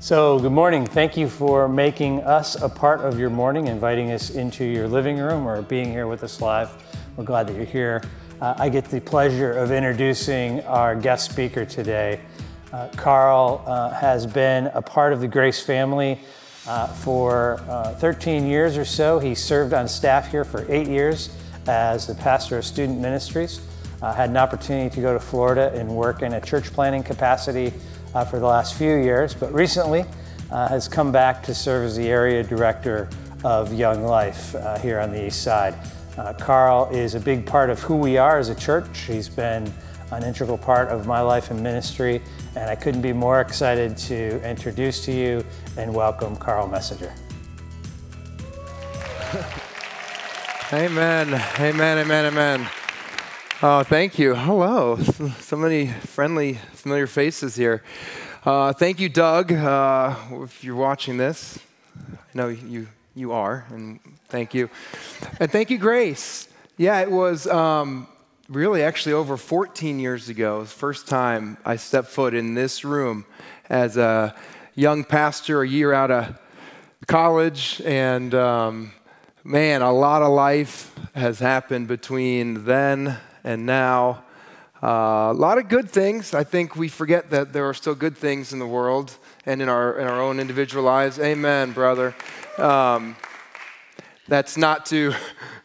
So, good morning. Thank you for making us a part of your morning, inviting us into your living room or being here with us live. We're glad that you're here. Uh, I get the pleasure of introducing our guest speaker today. Uh, Karl uh, has been a part of the Grace family uh, for uh, 13 years or so. He served on staff here for eight years as the pastor of student ministries. Uh, had an opportunity to go to Florida and work in a church planning capacity uh, for the last few years, but recently uh, has come back to serve as the area director of Young Life uh, here on the East Side. Uh, Karl is a big part of who we are as a church. He's been an integral part of my life and ministry, and I couldn't be more excited to introduce to you and welcome Karl Messenger. amen, amen, amen, amen. Oh, thank you. Hello. So many friendly, familiar faces here. Uh, thank you, Doug. Uh, if you're watching this, I know you, you are, and thank you. And thank you, Grace. Yeah, it was um, really actually over 14 years ago, first time I stepped foot in this room as a young pastor, a year out of college, and um, man, a lot of life has happened between then and now. Uh, a lot of good things. I think we forget that there are still good things in the world and in our, in our own individual lives. Amen, brother. Um, that's not to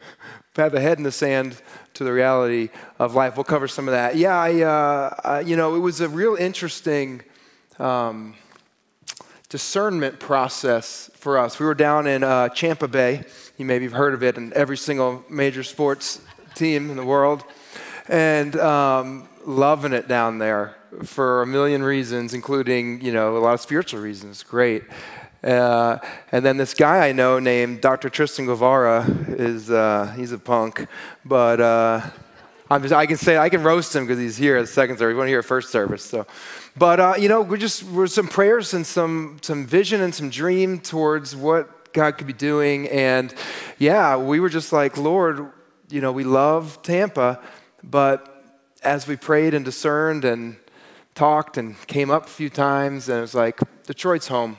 have a head in the sand to the reality of life. We'll cover some of that. Yeah, I, uh, uh, you know, it was a real interesting um, discernment process for us. We were down in uh, Tampa Bay. You maybe have heard of it, and every single major sports team in the world and um, loving it down there for a million reasons, including you know a lot of spiritual reasons. Great. Uh, and then this guy I know named Dr. Tristan Guevara is uh, he's a punk, but uh, just, i can say I can roast him because he's here at second service. We want to hear first service. So, but uh, you know we're just we're some prayers and some some vision and some dream towards what God could be doing, and yeah, we were just like Lord, you know we love Tampa but as we prayed and discerned and talked and came up a few times, and it was like, Detroit's home.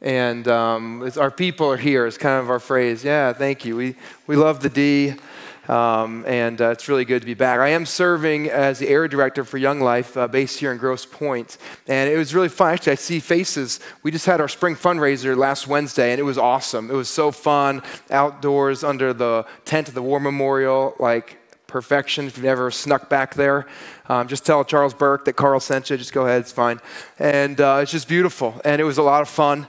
And um, our people are here, is kind of our phrase. Yeah, thank you. We, we love the D. Um, and uh, it's really good to be back. I am serving as the area director for Young Life, uh, based here in Grosse Pointe, and it was really fun. Actually, I see faces. We just had our spring fundraiser last Wednesday, and it was awesome. It was so fun outdoors under the tent of the War Memorial, like perfection. If you've ever snuck back there, um, just tell Charles Burke that Karl sent you. Just go ahead, it's fine. And uh, it's just beautiful. And it was a lot of fun.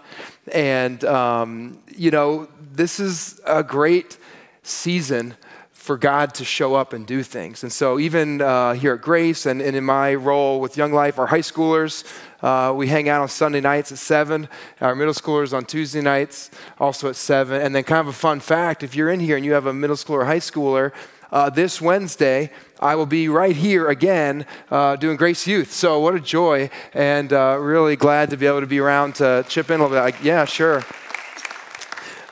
And, um, you know, this is a great season for God to show up and do things. And so, even uh, here at Grace and, and, in my role with Young Life, our high schoolers, uh, we hang out on Sunday nights at 7. Our middle schoolers on Tuesday nights, also at 7. And then, kind of a fun fact if you're in here and you have a middle schooler or high schooler, uh, this Wednesday, I will be right here again uh, doing Grace Youth. So, what a joy, and uh, really glad to be able to be around to chip in a little bit. Yeah, sure.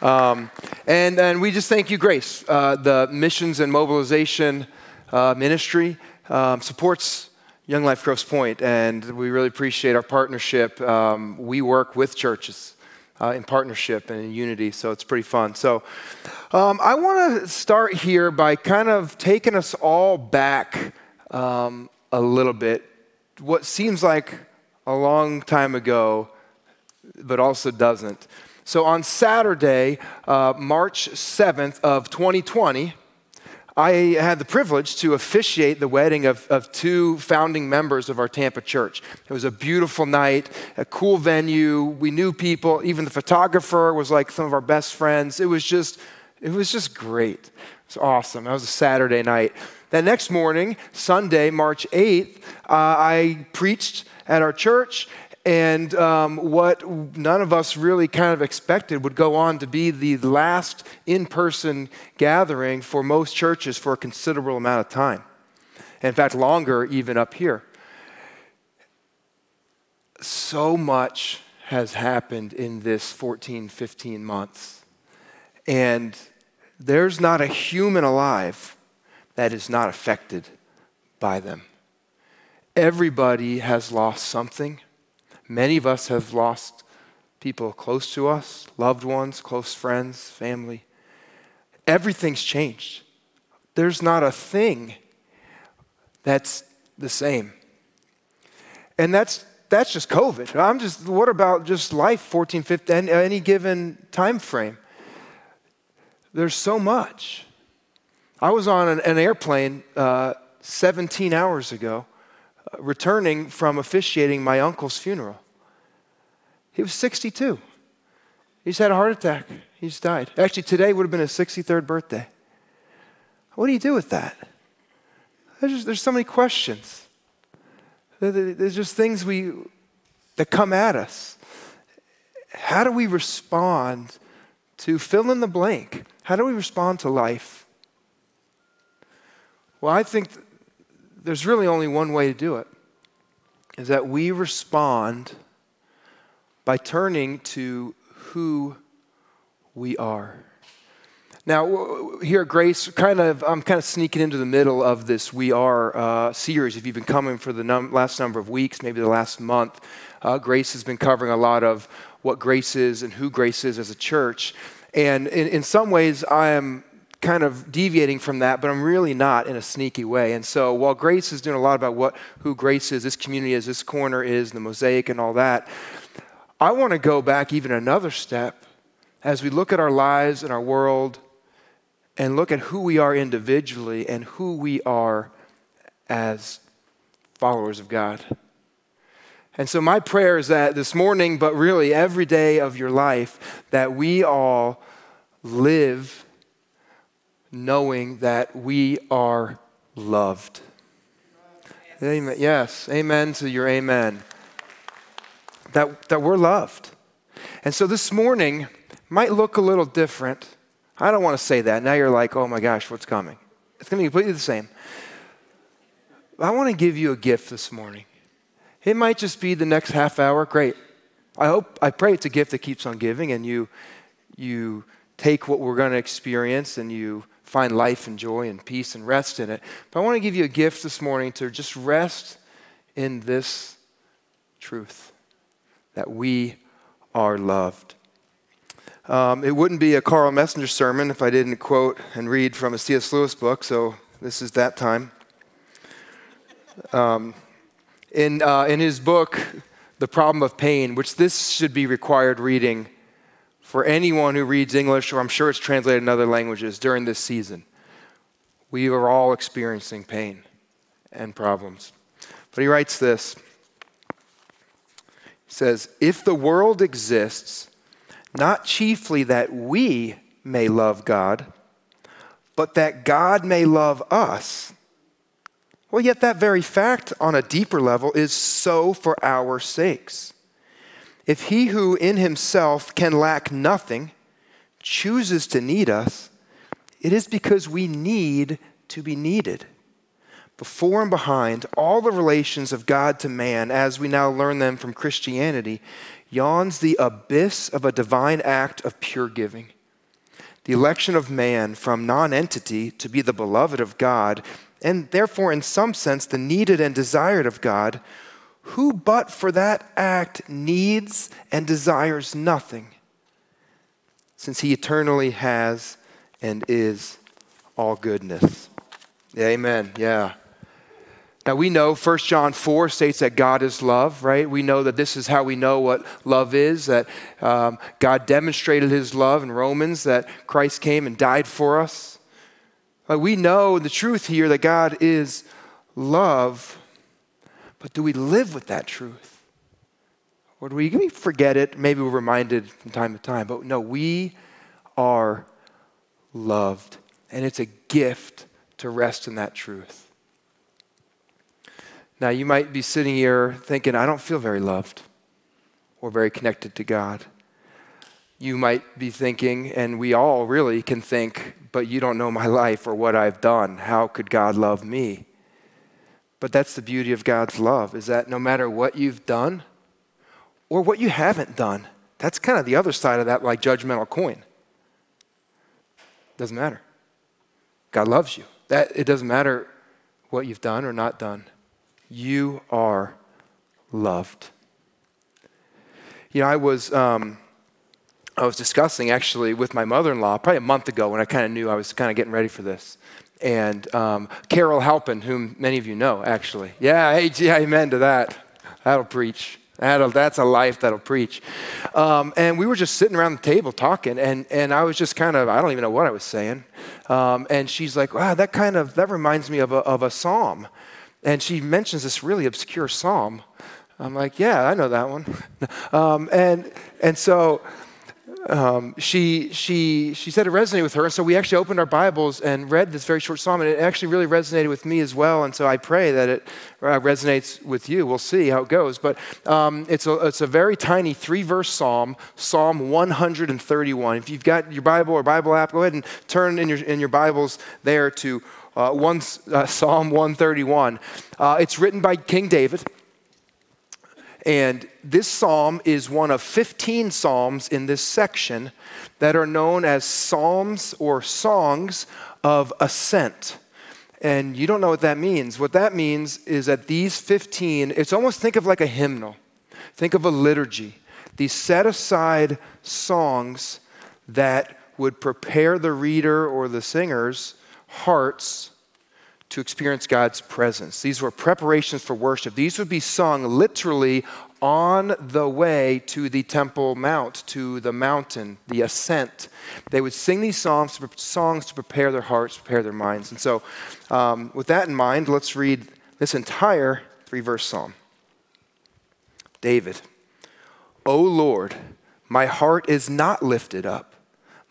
Um, and, and we just thank you, Grace. Uh, the missions and mobilization uh, ministry um, supports Young Life Grosse Pointe, and we really appreciate our partnership. Um, we work with churches uh, in partnership and in unity. So it's pretty fun. So um, I want to start here by kind of taking us all back um, a little bit. What seems like a long time ago, but also doesn't. So on Saturday, uh, March 7th of 2020, I had the privilege to officiate the wedding of, of two founding members of our Tampa church. It was a beautiful night, a cool venue. We knew people. Even the photographer was like some of our best friends. It was just, it was just great. It was awesome. That was a Saturday night. That next morning, Sunday, March 8th, uh, I preached at our church, and um, what none of us really kind of expected would go on to be the last in person gathering for most churches for a considerable amount of time. In fact, longer even up here. So much has happened in this 14, 15 months. And there's not a human alive that is not affected by them. Everybody has lost something Many of us have lost people close to us, loved ones, close friends, family. Everything's changed. There's not a thing that's the same. And that's that's just COVID. I'm just what about just life 14, 15 any given time frame? There's so much. I was on an, an airplane uh, 17 hours ago, returning from officiating my uncle's funeral. He was 62. He's had a heart attack. He's died. Actually, today would have been his 63rd birthday. What do you do with that? There's, just, there's so many questions. There's just things we, that come at us. How do we respond to fill in the blank? How do we respond to life? Well, I think there's really only one way to do it is that we respond by turning to who we are. Now, here at Grace, kind of, I'm kind of sneaking into the middle of this We Are uh, series. If you've been coming for the num- last number of weeks, maybe the last month, uh, Grace has been covering a lot of what Grace is and who Grace is as a church. And in, in some ways, I am kind of deviating from that, but I'm really not in a sneaky way. And so while Grace is doing a lot about what who Grace is, this community is, this corner is, the mosaic and all that, I want to go back even another step as we look at our lives and our world and look at who we are individually and who we are as followers of God. And so, my prayer is that this morning, but really every day of your life, that we all live knowing that we are loved. Amen. Yes, amen to your amen that, that we're loved. And so this morning might look a little different. I don't want to say that. Now you're like, oh my gosh, what's coming? It's going to be completely the same. I want to give you a gift this morning. It might just be the next half hour. Great. I hope, I pray it's a gift that keeps on giving and you, you take what we're going to experience and you find life and joy and peace and rest in it. But I want to give you a gift this morning to just rest in this truth that we are loved. Um, it wouldn't be a Karl Messenger sermon if I didn't quote and read from a C.S. Lewis book, so this is that time. Um, in, uh, in his book, The Problem of Pain, which this should be required reading for anyone who reads English, or I'm sure it's translated in other languages during this season. We are all experiencing pain and problems. But he writes this He says, If the world exists, not chiefly that we may love God, but that God may love us, well, yet that very fact on a deeper level is so for our sakes. If he who in himself can lack nothing chooses to need us, it is because we need to be needed before and behind all the relations of God to man, as we now learn them from Christianity, yawns the abyss of a divine act of pure giving. The election of man from nonentity to be the beloved of God, and therefore, in some sense, the needed and desired of God, who but for that act needs and desires nothing, since he eternally has and is all goodness. Amen. Yeah. Now we know 1 John 4 states that God is love, right? We know that this is how we know what love is, that um, God demonstrated his love in Romans, that Christ came and died for us. Like we know the truth here that God is love, but do we live with that truth? Or do we forget it? Maybe we're reminded from time to time, but no, we are loved, and it's a gift to rest in that truth. Now, you might be sitting here thinking, I don't feel very loved or very connected to God. You might be thinking, and we all really can think, but you don't know my life or what I've done. How could God love me? But that's the beauty of God's love, is that no matter what you've done or what you haven't done, that's kind of the other side of that, like judgmental coin. Doesn't matter. God loves you. That it doesn't matter what you've done or not done. You are loved. You know, I was, um, I was discussing actually with my mother in law probably a month ago when I kind of knew I was kind of getting ready for this. And um, Carol Halpin, whom many of you know, actually. Yeah, hey, yeah, amen to that. That'll preach. That'll, that's a life that'll preach. Um, and we were just sitting around the table talking, and, and I was just kind of, I don't even know what I was saying. Um, and she's like, wow, that kind of, that reminds me of a, of a psalm. And she mentions this really obscure psalm. I'm like, yeah, I know that one. um, and, and so um, she, she, she said it resonated with her. And so we actually opened our Bibles and read this very short psalm. And it actually really resonated with me as well. And so I pray that it uh, resonates with you. We'll see how it goes. But um, it's, a, it's a very tiny three verse psalm, Psalm 131. If you've got your Bible or Bible app, go ahead and turn in your, in your Bibles there to uh, one, uh, Psalm 131. Uh, it's written by King David. And this psalm is one of 15 psalms in this section that are known as psalms or songs of ascent. And you don't know what that means. What that means is that these 15, it's almost think of like a hymnal, think of a liturgy. These set aside songs that would prepare the reader or the singer's hearts to experience God's presence. These were preparations for worship. These would be sung literally on the way to the Temple Mount, to the mountain, the ascent. They would sing these songs, songs to prepare their hearts, prepare their minds. And so, um, with that in mind, let's read this entire three verse psalm. David, O Lord, my heart is not lifted up,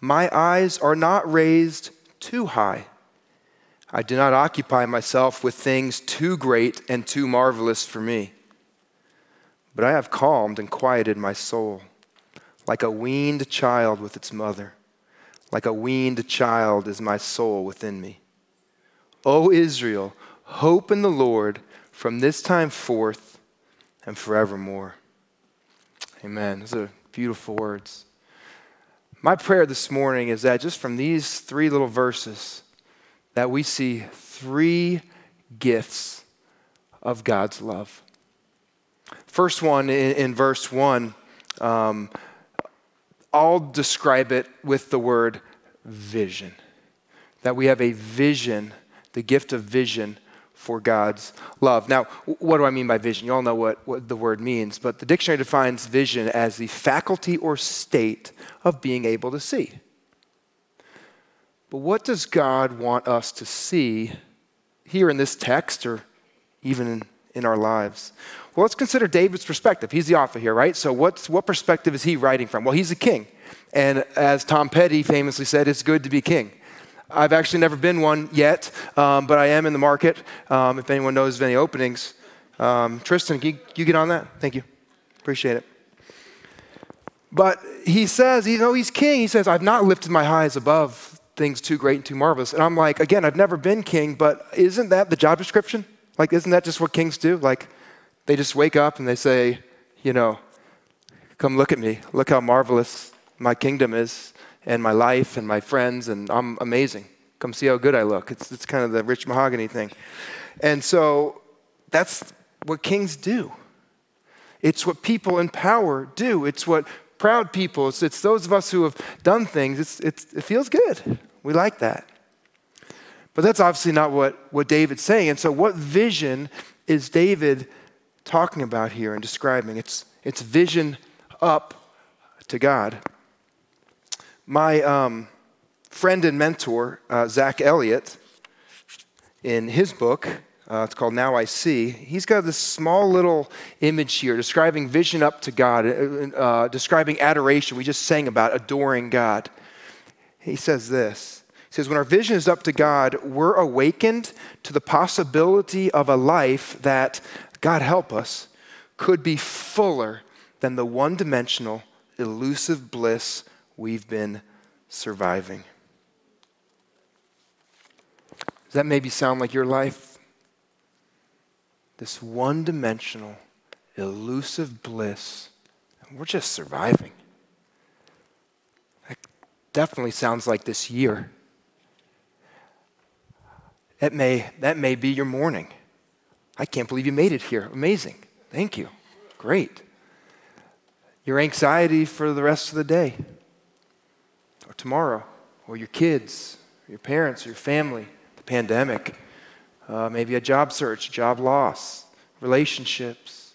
my eyes are not raised too high. I do not occupy myself with things too great and too marvelous for me. But I have calmed and quieted my soul, like a weaned child with its mother. Like a weaned child is my soul within me. O Israel, hope in the Lord from this time forth and forevermore. Amen. Those are beautiful words. My prayer this morning is that just from these three little verses, that we see three gifts of God's love. First one in, in verse one, um, I'll describe it with the word vision. That we have a vision, the gift of vision for God's love. Now, what do I mean by vision? You all know what, what the word means, but the dictionary defines vision as the faculty or state of being able to see. But what does God want us to see here in this text or even in, in our lives? Well, let's consider David's perspective. He's the author here, right? So, what's, what perspective is he writing from? Well, he's a king. And as Tom Petty famously said, it's good to be king. I've actually never been one yet, um, but I am in the market. Um, if anyone knows of any openings, um, Tristan, you, you get on that? Thank you. Appreciate it. But he says, you know, he's king. He says, I've not lifted my eyes above things too great and too marvelous. And I'm like, again, I've never been king, but isn't that the job description? Like, isn't that just what kings do? Like, they just wake up and they say, you know, come look at me. Look how marvelous my kingdom is and my life and my friends, and I'm amazing. Come see how good I look. It's, it's kind of the rich mahogany thing. And so that's what kings do. It's what people in power do. It's what proud people, it's, it's those of us who have done things. It's, it's, it feels good. We like that. But that's obviously not what, what David's saying. And so, what vision is David talking about here and describing? It's, it's vision up to God. My um, friend and mentor, uh, Zach Elliott, in his book, uh, it's called Now I See. He's got this small little image here describing vision up to God, uh, uh describing adoration. We just sang about adoring God. He says this He says, When our vision is up to God, we're awakened to the possibility of a life that, God help us, could be fuller than the one dimensional, elusive bliss we've been surviving. Does that maybe sound like your life? This one dimensional, elusive bliss. And we're just surviving That definitely sounds like this year. That may, that may be your morning. I can't believe you made it here. Amazing. Thank you. Great. your anxiety for the rest of the day, or tomorrow, or your kids, or your parents, or your family, the pandemic, uh, maybe a job search, job loss, relationships.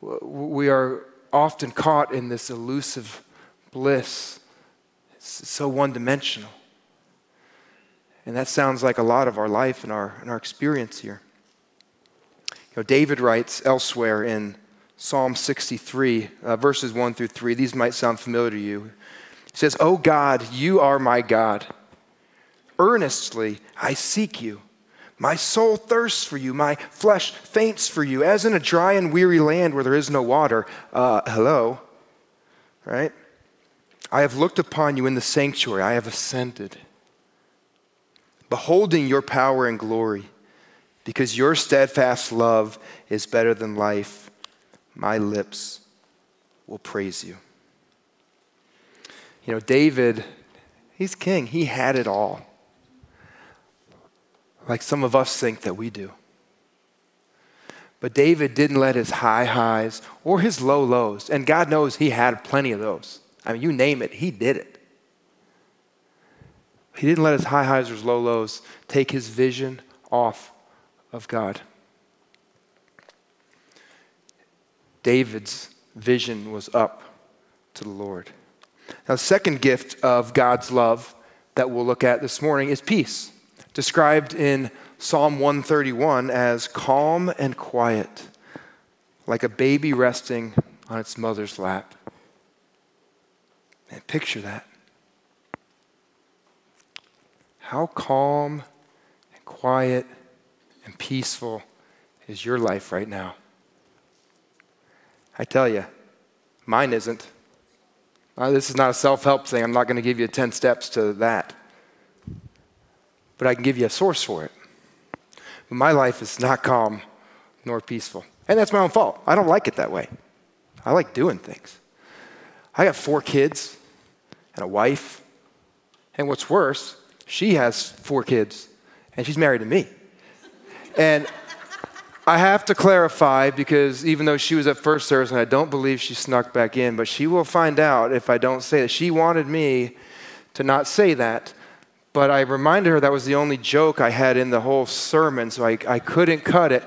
We are often caught in this elusive bliss. It's so one dimensional. And that sounds like a lot of our life and our, and our experience here. You know, David writes elsewhere in Psalm 63, uh, verses 1 through 3. These might sound familiar to you. He says, Oh God, you are my God. Earnestly I seek you. My soul thirsts for you. My flesh faints for you, as in a dry and weary land where there is no water. Uh, hello, right? I have looked upon you in the sanctuary. I have ascended, beholding your power and glory, because your steadfast love is better than life. My lips will praise you. You know, David, he's king, he had it all like some of us think that we do. But David didn't let his high highs or his low lows, and God knows he had plenty of those. I mean, you name it, he did it. He didn't let his high highs or his low lows take his vision off of God. David's vision was up to the Lord. Now, the second gift of God's love that we'll look at this morning is peace described in Psalm 131 as calm and quiet, like a baby resting on its mother's lap. And picture that. How calm and quiet and peaceful is your life right now? I tell you, mine isn't. Uh, this is not a self help thing. I'm not going to give you 10 steps to that but I can give you a source for it. But my life is not calm nor peaceful. And that's my own fault. I don't like it that way. I like doing things. I got four kids and a wife. And what's worse, she has four kids and she's married to me. And I have to clarify because even though she was at first service and I don't believe she snuck back in, but she will find out if I don't say that. She wanted me to not say that but I reminded her that was the only joke I had in the whole sermon, so I, I couldn't cut it.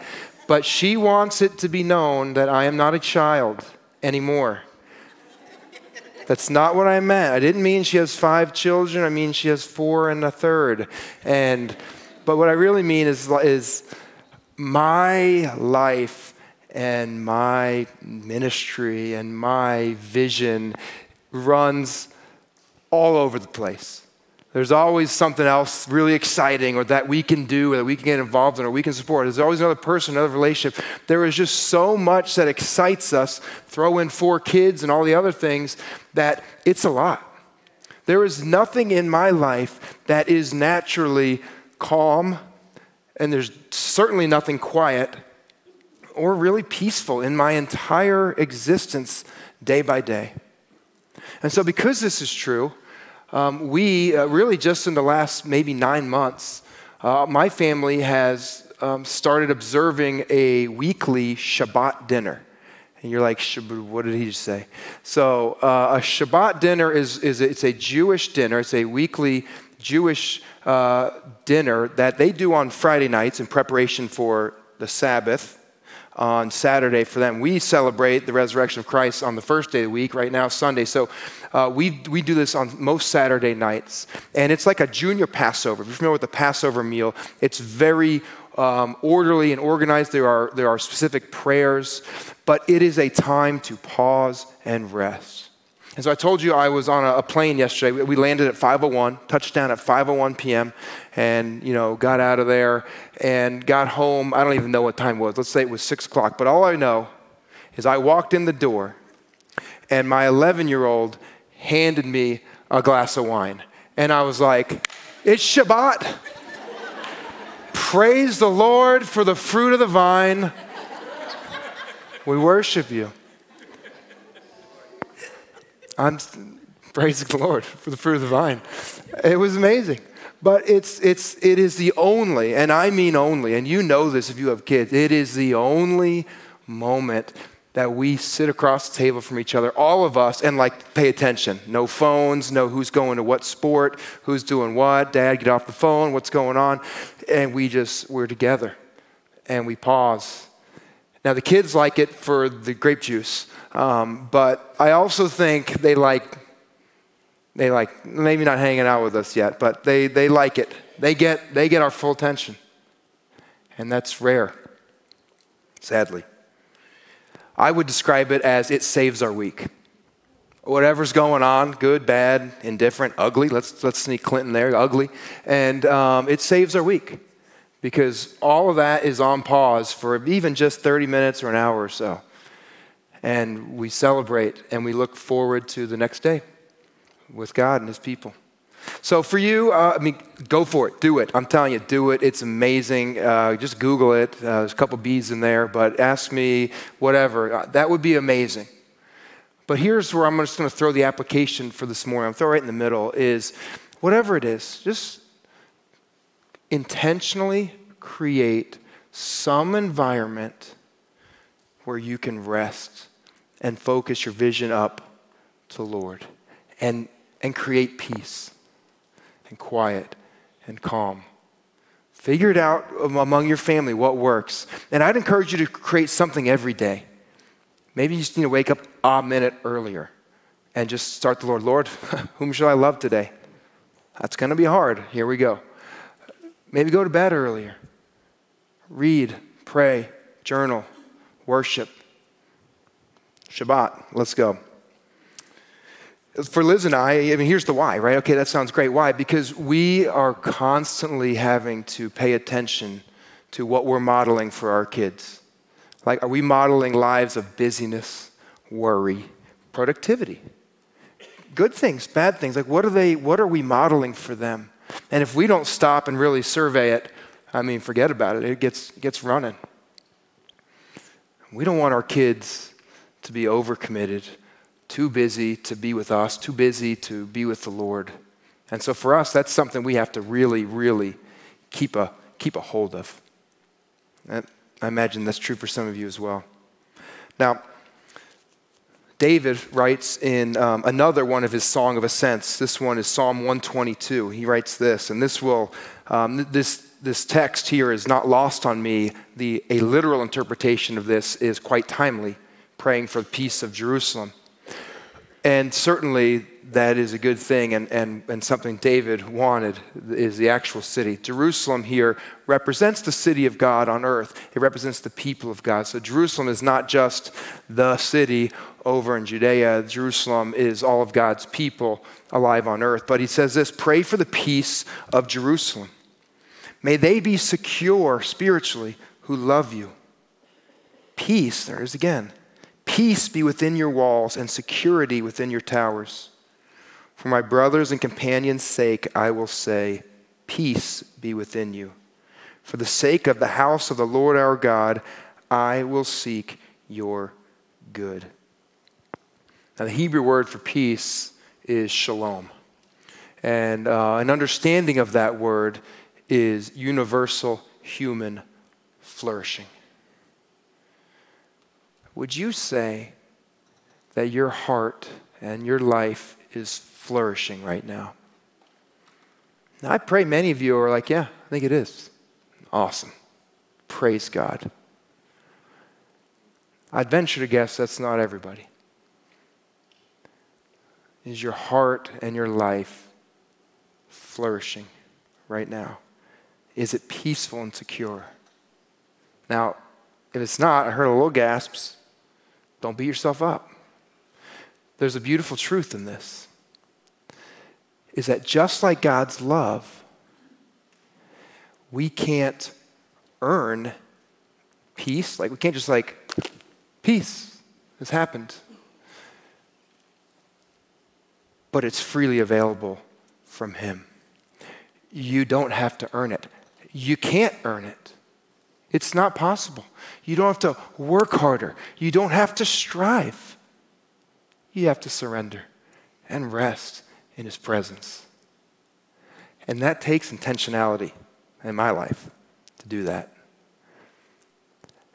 But she wants it to be known that I am not a child anymore. That's not what I meant. I didn't mean she has five children. I mean she has four and a third. And but what I really mean is is my life and my ministry and my vision runs all over the place. There's always something else really exciting or that we can do or that we can get involved in or we can support. There's always another person, another relationship. There is just so much that excites us. Throw in four kids and all the other things that it's a lot. There is nothing in my life that is naturally calm, and there's certainly nothing quiet or really peaceful in my entire existence day by day. And so, because this is true, um, we uh, really just in the last maybe nine months, uh, my family has um, started observing a weekly Shabbat dinner. And you're like, what did he just say? So uh, a Shabbat dinner is, is it's a Jewish dinner. It's a weekly Jewish uh, dinner that they do on Friday nights in preparation for the Sabbath on Saturday for them. We celebrate the resurrection of Christ on the first day of the week, right now, Sunday. So uh, we, we do this on most Saturday nights. And it's like a junior Passover. If you're familiar with the Passover meal, it's very um, orderly and organized. There are, there are specific prayers, but it is a time to pause and rest. And so I told you I was on a, plane yesterday. We landed at 5:01, touchdown at 5:01 p.m., and you know got out of there and got home. I don't even know what time it was. Let's say it was six o'clock. But all I know is I walked in the door, and my 11-year-old handed me a glass of wine, and I was like, "It's Shabbat." Praise the Lord for the fruit of the vine. We worship you. I'm praising the Lord for the fruit of the vine. It was amazing. But it's, it's, it is the only, and I mean only, and you know this if you have kids, it is the only moment that we sit across the table from each other, all of us, and like pay attention. No phones, no who's going to what sport, who's doing what, dad, get off the phone, what's going on. And we just, we're together and we pause. Now, the kids like it for the grape juice, um, but I also think they like, they like, maybe not hanging out with us yet, but they, they like it. They get, they get our full attention. And that's rare, sadly. I would describe it as it saves our week. Whatever's going on, good, bad, indifferent, ugly, let's, let's sneak Clinton there, ugly, and um, it saves our week because all of that is on pause for even just 30 minutes or an hour or so. And we celebrate and we look forward to the next day with God and His people. So for you, uh, I mean, go for it. Do it. I'm telling you, do it. It's amazing. Uh, just Google it. Uh, there's a couple B's in there, but ask me whatever. Uh, that would be amazing. But here's where I'm just going to throw the application for this morning. I'm throw right in the middle. Is whatever it is, just intentionally create some environment where you can rest and focus your vision up to the Lord and, and create peace and quiet and calm. Figure it out among your family what works. And I'd encourage you to create something every day. Maybe you just need to wake up a minute earlier and just start the Lord. Lord, whom shall I love today? That's going to be hard. Here we go. Maybe go to bed earlier. Read, pray, journal, worship. Shabbat. Let's go for Liz and I, I mean, here's the why, right? Okay, that sounds great. Why? Because we are constantly having to pay attention to what we're modeling for our kids. Like, are we modeling lives of busyness, worry, productivity? Good things, bad things. Like, what are they, what are we modeling for them? And if we don't stop and really survey it, I mean, forget about it. It gets, gets running. We don't want our kids to be overcommitted too busy to be with us, too busy to be with the Lord. And so for us, that's something we have to really, really keep a, keep a hold of. I imagine that's true for some of you as well. Now, David writes in um, another one of his Song of Ascents. This one is Psalm 122. He writes this, and this will, um, this, this text here is not lost on me. The, a literal interpretation of this is quite timely, praying for the peace of Jerusalem. And certainly that is a good thing and, and, and something David wanted is the actual city. Jerusalem here represents the city of God on earth. It represents the people of God. So Jerusalem is not just the city over in Judea. Jerusalem is all of God's people alive on earth. But he says this pray for the peace of Jerusalem. May they be secure spiritually who love you. Peace, there is again Peace be within your walls and security within your towers. For my brothers and companions' sake, I will say, Peace be within you. For the sake of the house of the Lord our God, I will seek your good. Now, the Hebrew word for peace is shalom. And uh, an understanding of that word is universal human flourishing. Would you say that your heart and your life is flourishing right now? now? I pray many of you are like, yeah, I think it is. Awesome. Praise God. I'd venture to guess that's not everybody. Is your heart and your life flourishing right now? Is it peaceful and secure? Now, if it's not, I heard a little gasps. Don't beat yourself up. There's a beautiful truth in this is that just like God's love, we can't earn peace. Like, we can't just, like, peace has happened. But it's freely available from Him. You don't have to earn it. You can't earn it. It's not possible. You don't have to work harder. You don't have to strive. You have to surrender and rest in His presence. And that takes intentionality in my life to do that.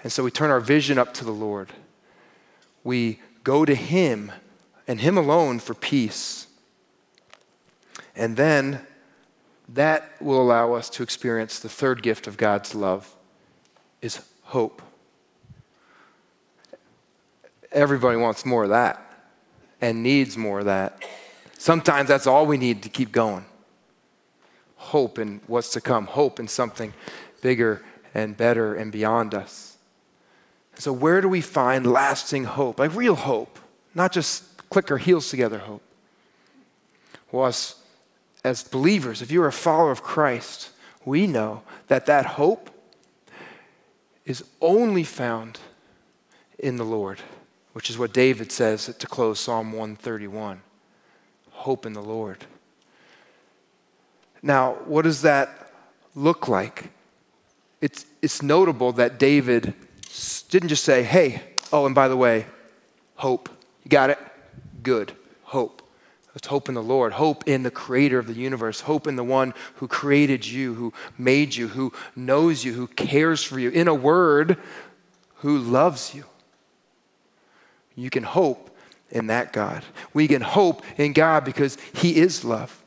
And so we turn our vision up to the Lord. we go to Him and Him alone for peace. And then that will allow us to experience the third gift of God's love is hope. Everybody wants more of that and needs more of that. Sometimes that's all we need to keep going. Hope in what's to come, hope in something bigger and better and beyond us. So, where do we find lasting hope? Like real hope, not just click our heels together hope. Well, as believers, if you're a follower of Christ, we know that that hope is only found in the Lord, which is what David says to close Psalm 131 hope in the Lord. Now, what does that look like? It's, it's notable that David didn't just say, hey, oh, and by the way, hope. You got it? Good. Hope. Let's hope in the Lord, hope in the creator of the universe, hope in the one who created you, who made you, who knows you, who cares for you. In a word, who loves you. You can hope in that God. We can hope in God because He is love.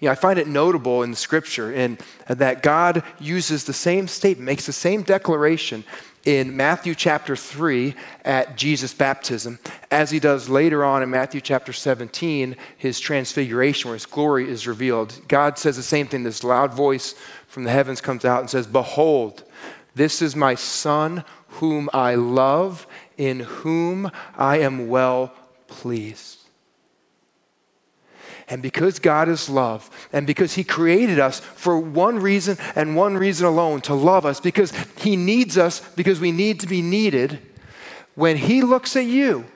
You know, I find it notable in the scripture in, that God uses the same statement, makes the same declaration in Matthew chapter 3 at Jesus' baptism, as he does later on in Matthew chapter 17, his transfiguration, where his glory is revealed. God says the same thing. This loud voice from the heavens comes out and says, Behold, this is my Son whom I love, in whom I am well pleased. And because God is love, and because He created us for one reason and one reason alone to love us, because He needs us, because we need to be needed, when He looks at you,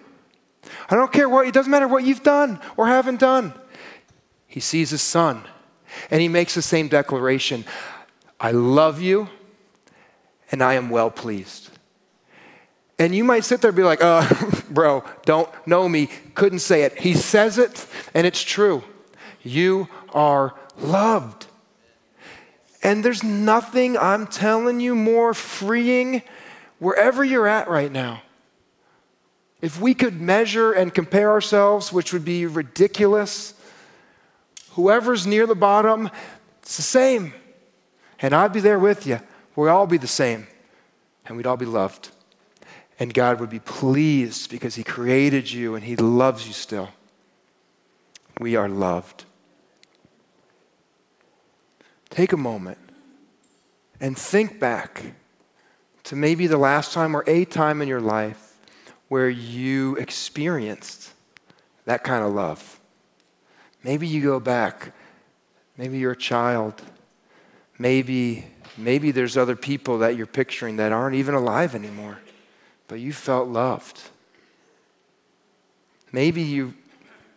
I don't care what, it doesn't matter what you've done or haven't done, He sees His Son and He makes the same declaration I love you and I am well pleased. And you might sit there and be like, uh, bro, don't know me, couldn't say it. He says it, and it's true. You are loved. And there's nothing, I'm telling you, more freeing wherever you're at right now. If we could measure and compare ourselves, which would be ridiculous, whoever's near the bottom, it's the same. And I'd be there with you. We'd all be the same, and we'd all be loved. And God would be pleased because He created you and He loves you still. We are loved. Take a moment and think back to maybe the last time or a time in your life where you experienced that kind of love. Maybe you go back. Maybe you're a child. Maybe, maybe there's other people that you're picturing that aren't even alive anymore but you felt loved. Maybe you,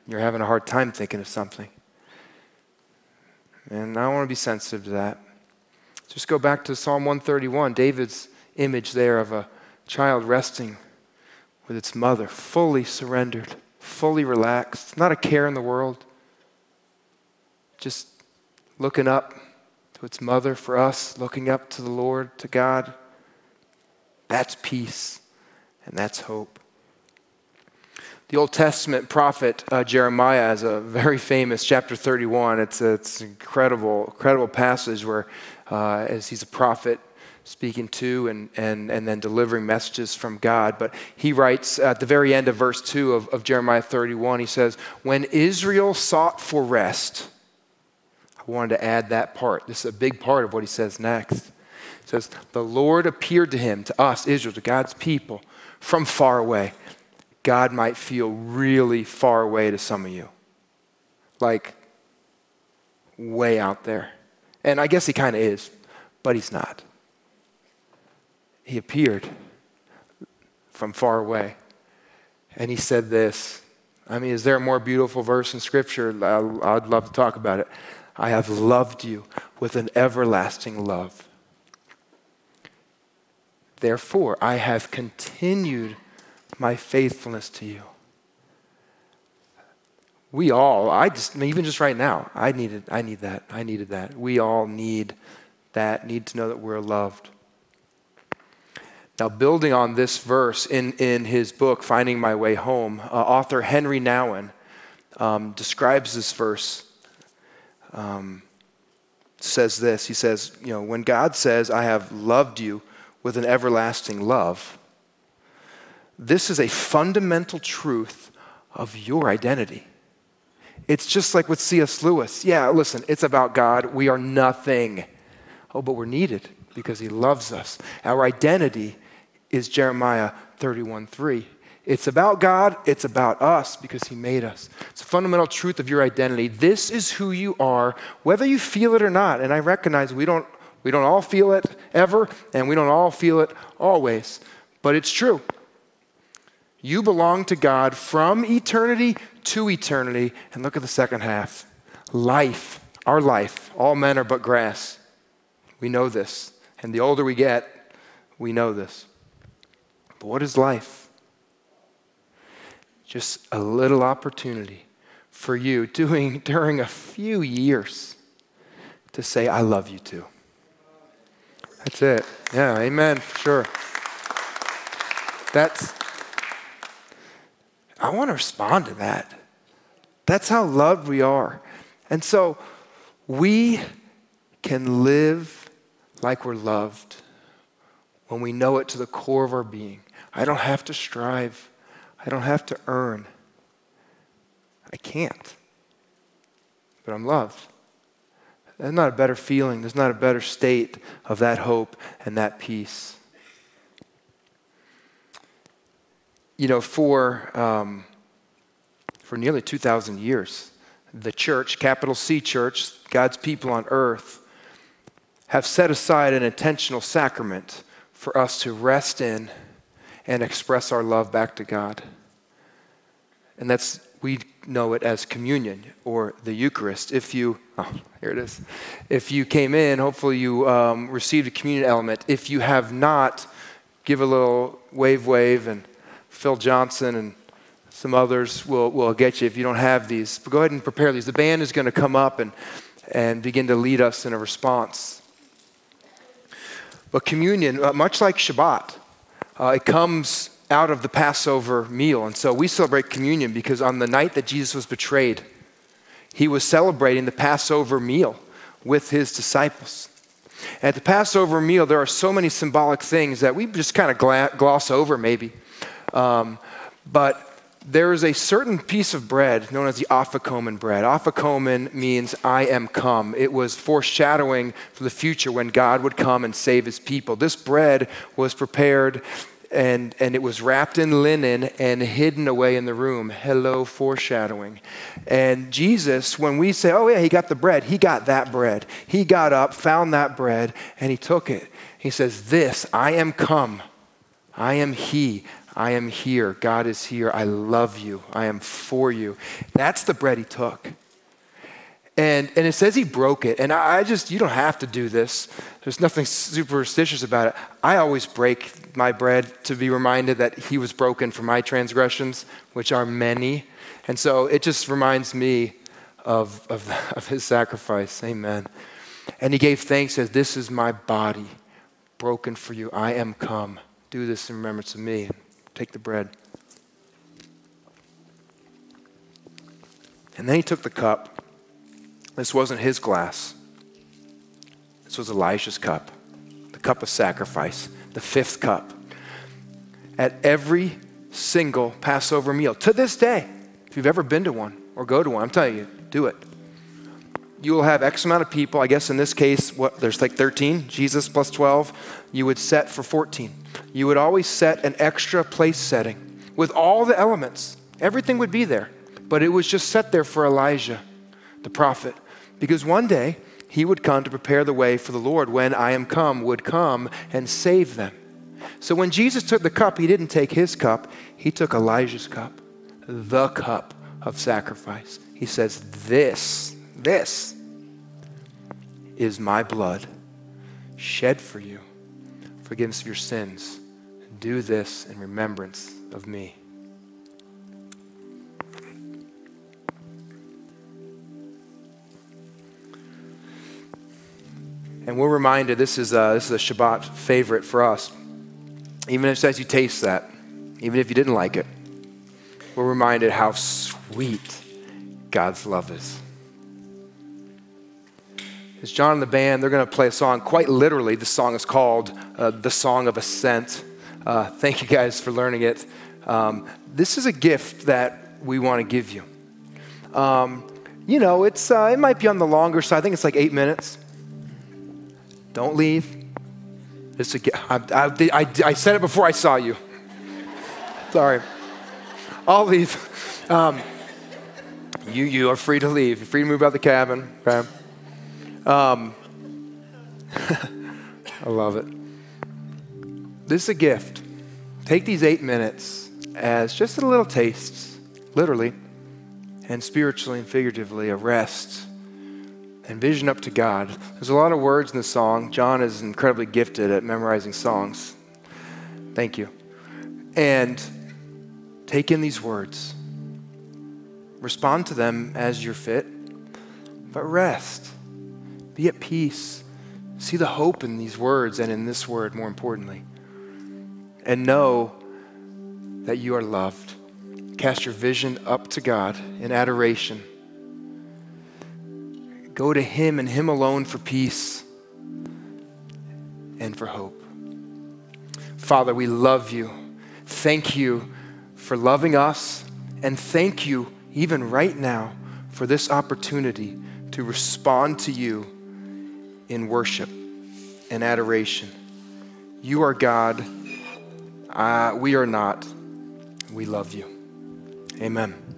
you're having a hard time thinking of something. And I want to be sensitive to that. Just go back to Psalm 131, David's image there of a child resting with its mother, fully surrendered, fully relaxed, not a care in the world, just looking up to its mother for us, looking up to the Lord, to God. That's peace and that's hope. The Old Testament prophet uh, Jeremiah has a very famous chapter 31. It's, a, it's an incredible, incredible passage where, uh, as he's a prophet, speaking to and, and, and then delivering messages from God. But he writes at the very end of verse 2 of, of Jeremiah 31, he says, When Israel sought for rest, I wanted to add that part. This is a big part of what he says next. It says, The Lord appeared to him, to us, Israel, to God's people from far away. God might feel really far away to some of you. Like way out there. And I guess he kind of is, but he's not. He appeared from far away. And he said this. I mean, is there a more beautiful verse in Scripture? I'd love to talk about it. I have loved you with an everlasting love. Therefore, I have continued my faithfulness to you. We all, I just, even just right now, I needed, I need that. I needed that. We all need that, need to know that we're loved. Now, building on this verse in, in his book, Finding My Way Home, uh, author Henri Nouwen um, describes this verse. Um, says this He says, You know, when God says, I have loved you with an everlasting love, this is a fundamental truth of your identity. It's just like with C.S. Lewis. Yeah, listen, it's about God. We are nothing. Oh, but we're needed because he loves us. Our identity is Jeremiah 31 3. It's about God, it's about us because He made us. It's a fundamental truth of your identity. This is who you are, whether you feel it or not. And I recognize we don't, we don't all feel it ever, and we don't all feel it always, but it's true. You belong to God from eternity to eternity. And look at the second half life, our life. All men are but grass. We know this. And the older we get, we know this. But what is life? Just a little opportunity for you doing during a few years to say, I love you too. That's it. Yeah, amen, for sure. That's, I want to respond to that. That's how loved we are. And so we can live like we're loved when we know it to the core of our being. I don't have to strive, I don't have to earn. I can't. But I'm loved. There's not a better feeling, there's not a better state of that hope and that peace. You know, for, um, for nearly 2,000 years, the church, capital C church, God's people on earth, have set aside an intentional sacrament for us to rest in and express our love back to God. And that's, we know it as communion or the Eucharist. If you, oh, here it is. If you came in, hopefully you um, received a communion element. If you have not, give a little wave, wave, and Phil Johnson and some others will, will get you if you don't have these. But go ahead and prepare these. The band is going to come up and, and begin to lead us in a response. But communion, uh, much like Shabbat, uh, it comes out of the Passover meal. And so we celebrate communion because on the night that Jesus was betrayed, he was celebrating the Passover meal with his disciples. At the Passover meal, there are so many symbolic things that we just kind of gloss over, maybe. Um, but there is a certain piece of bread known as the Afikomen bread. Afikomen means I am come. It was foreshadowing for the future when God would come and save his people. This bread was prepared and, and it was wrapped in linen and hidden away in the room. Hello, foreshadowing. And Jesus, when we say, oh, yeah, he got the bread, he got that bread. He got up, found that bread, and he took it. He says, This, I am come. I am he. I am here. God is here. I love you. I am for you. That's the bread he took. And, and it says he broke it. And I, I just, you don't have to do this. There's nothing superstitious about it. I always break my bread to be reminded that he was broken for my transgressions, which are many. And so it just reminds me of, of, of his sacrifice. Amen. And he gave thanks as this is my body broken for you. I am come. Do this in remembrance of me. Take the bread. And then he took the cup. This wasn't his glass, this was Elijah's cup, the cup of sacrifice, the fifth cup. At every single Passover meal, to this day, if you've ever been to one or go to one, I'm telling you, do it. You will have X amount of people. I guess in this case, what there's like 13, Jesus plus 12. You would set for 14 you would always set an extra place setting with all the elements. Everything would be there, but it was just set there for Elijah, the prophet, because one day he would come to prepare the way for the Lord when I am come would come and save them. So when Jesus took the cup, he didn't take his cup, he took Elijah's cup, the cup of sacrifice. He says, This, this is my blood shed for you, forgiveness of your sins do this in remembrance of me. And we're reminded this is a, this is a Shabbat favorite for us. even if as you taste that, even if you didn't like it, we're reminded how sweet God's love is. As John and the band, they're going to play a song. Quite literally, the song is called uh, The Song of Ascent. Uh, thank you guys for learning it. Um, this is a gift that we want to give you. Um, you know, it's, uh, it might be on the longer side. I think it's like eight minutes. Don't leave. It's a, I, I, I, I said it before I saw you. Sorry. I'll leave. Um, you, you are free to leave. You're free to move out the cabin. Okay? Um, I love it. This is a gift. Take these eight minutes as just a little taste, literally, and spiritually and figuratively, a rest and vision up to God. There's a lot of words in the song. John is incredibly gifted at memorizing songs. Thank you. And take in these words, respond to them as you're fit, but rest. Be at peace. See the hope in these words and in this word, more importantly. And know that you are loved. Cast your vision up to God in adoration Go to Him and Him alone for peace and for hope. Father, we love you. Thank you for loving us, and thank you, even right now, for this opportunity to respond to you in worship and adoration. You are God. Uh, we are not. We love you. Amen.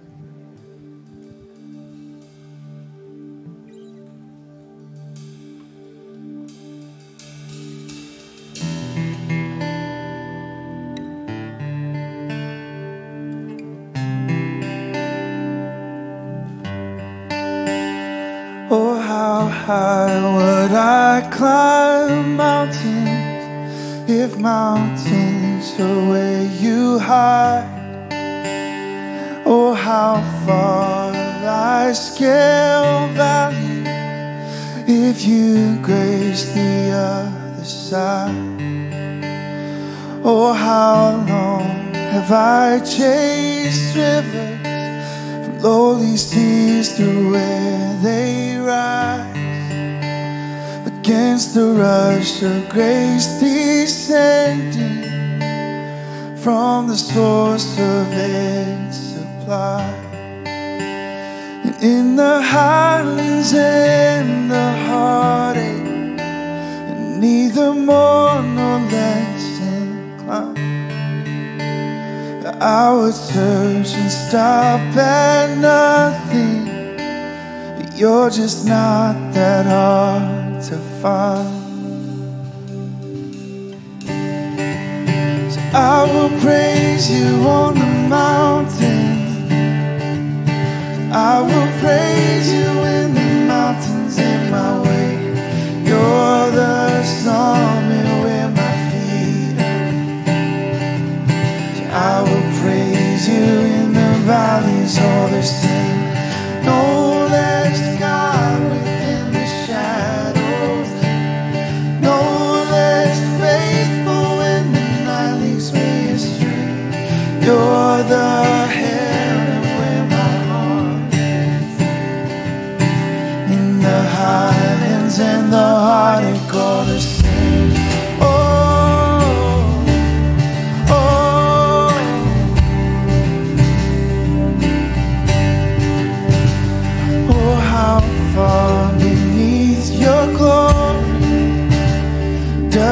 Are where you hide? Oh, how far I scale valleys if you grace the other side? Oh, how long have I chased rivers from lowly seas to where they rise? against the rush of grace descending from the source of its supply. And in the highlands and the heartache, and neither more nor less inclined. I would search and stop at nothing. You're just not that hard to find. I will praise you on the mountain. I will praise you in the mountains in my way. You're the summit where my feet are. I will praise you in the valleys all the same. No less God.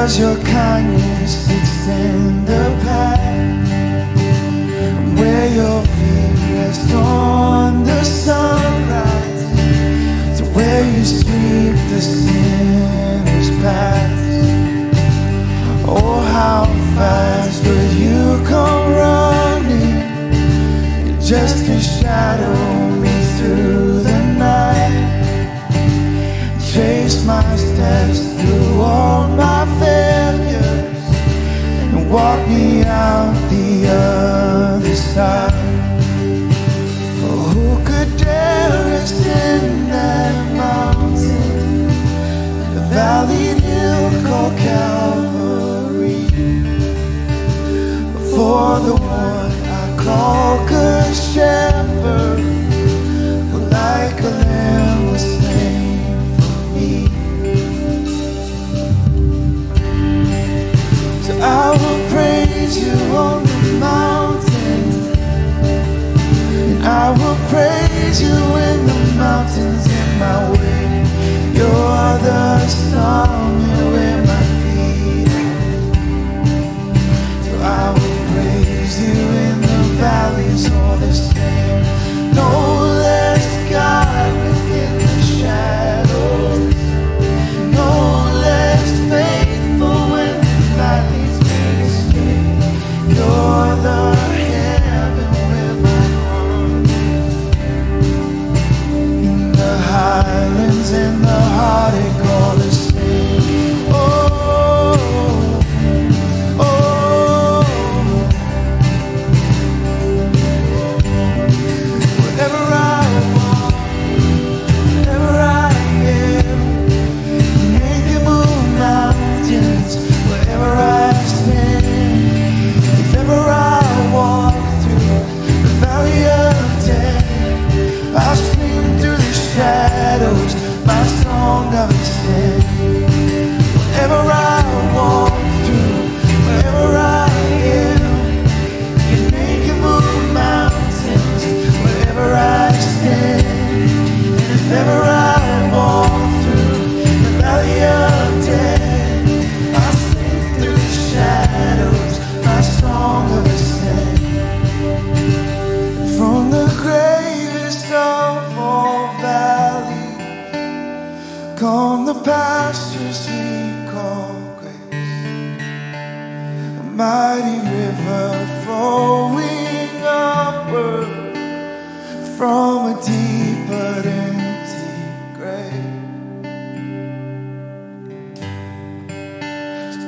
Does your kindness extend the path? where your feet rest on the sunrise, to where you sweep the sinner's path. Oh, how fast will you come running? Just to shadow me through the night. Trace my steps through all my failures and walk me out the other side. Oh, who could dare ascend that mountain, the valley hill called Calvary, for the one I call Gershom?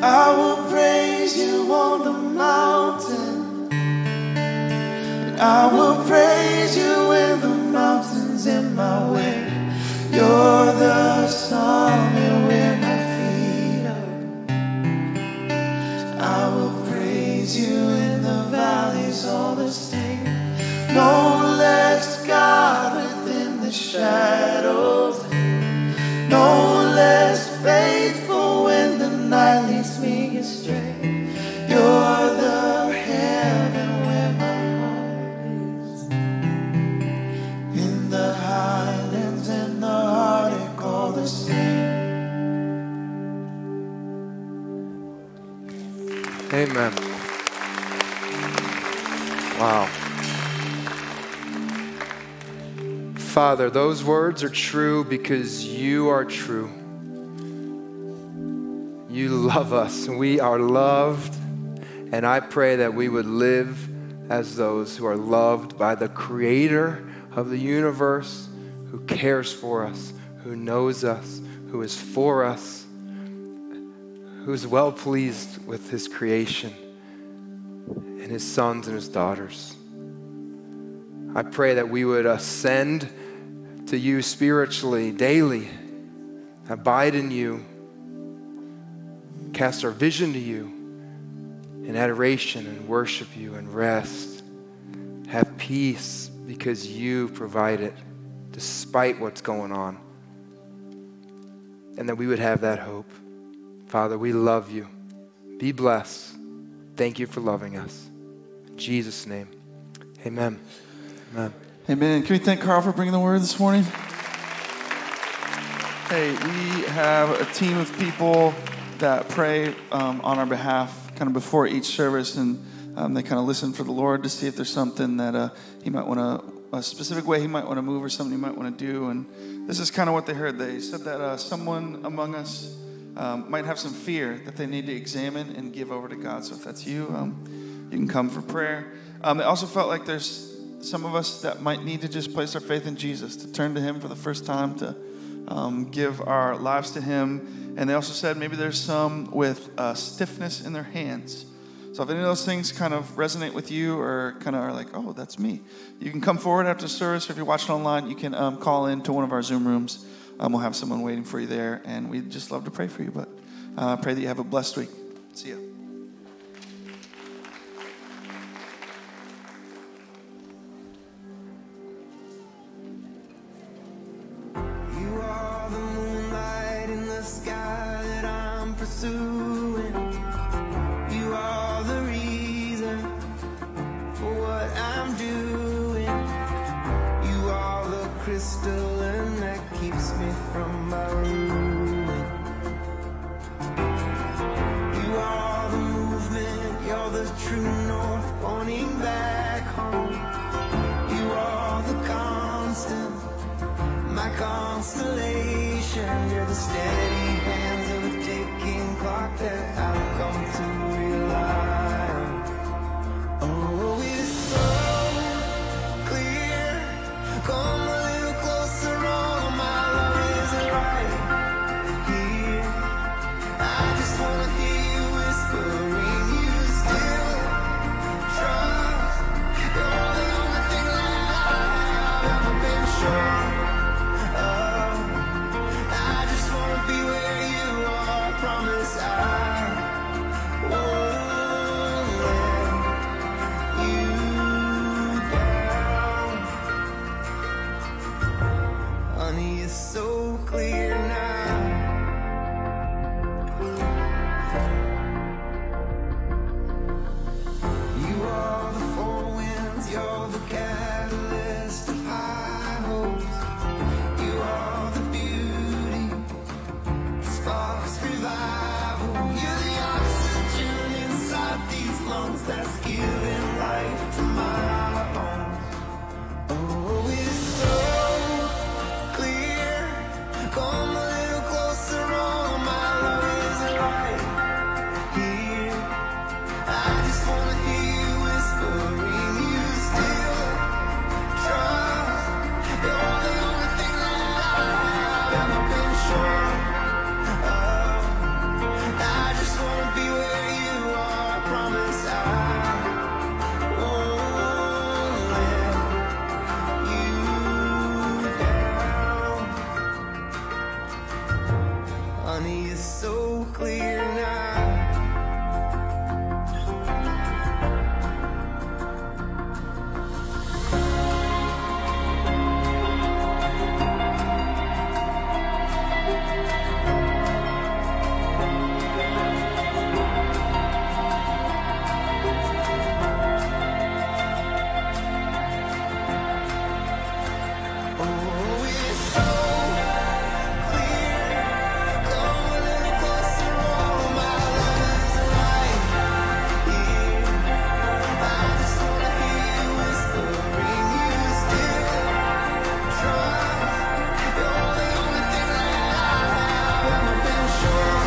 I will praise you on the mountain. And I will praise you when the mountain's in my way. You're the where my feet. I will praise you in the valleys all the same. No less God within the shadows. Amen. Wow. Father, those words are true because you are true. You love us. We are loved. And I pray that we would live as those who are loved by the creator of the universe, who cares for us, who knows us, who is for us, who is well pleased with his creation and his sons and his daughters. I pray that we would ascend to you spiritually daily, abide in you, cast our vision to you in adoration and worship you and rest. Have peace because you provide it despite what's going on. And that we would have that hope. Father, we love you. Be blessed. Thank you for loving us. In Jesus' name, amen. Amen. Amen. Can we thank Karl for bringing the word this morning? Hey, we have a team of people that pray um, on our behalf kind of before each service, and um, they kind of listen for the Lord to see if there's something that uh, He might want to, a specific way He might want to move or something He might want to do. And this is kind of what they heard. They said that uh, someone among us um, might have some fear that they need to examine and give over to God. So if that's you, um, you can come for prayer. Um, they also felt like there's some of us that might need to just place our faith in Jesus, to turn to Him for the first time, to um, give our lives to Him. And they also said maybe there's some with uh, stiffness in their hands. So if any of those things kind of resonate with you or kind of are like, oh, that's me, you can come forward after service. Or if you're watching online, you can um, call in to one of our Zoom rooms. Um, we'll have someone waiting for you there, and we'd just love to pray for you. But uh, pray that you have a blessed week. See. You You're the oxygen inside these lungs that's giving life to my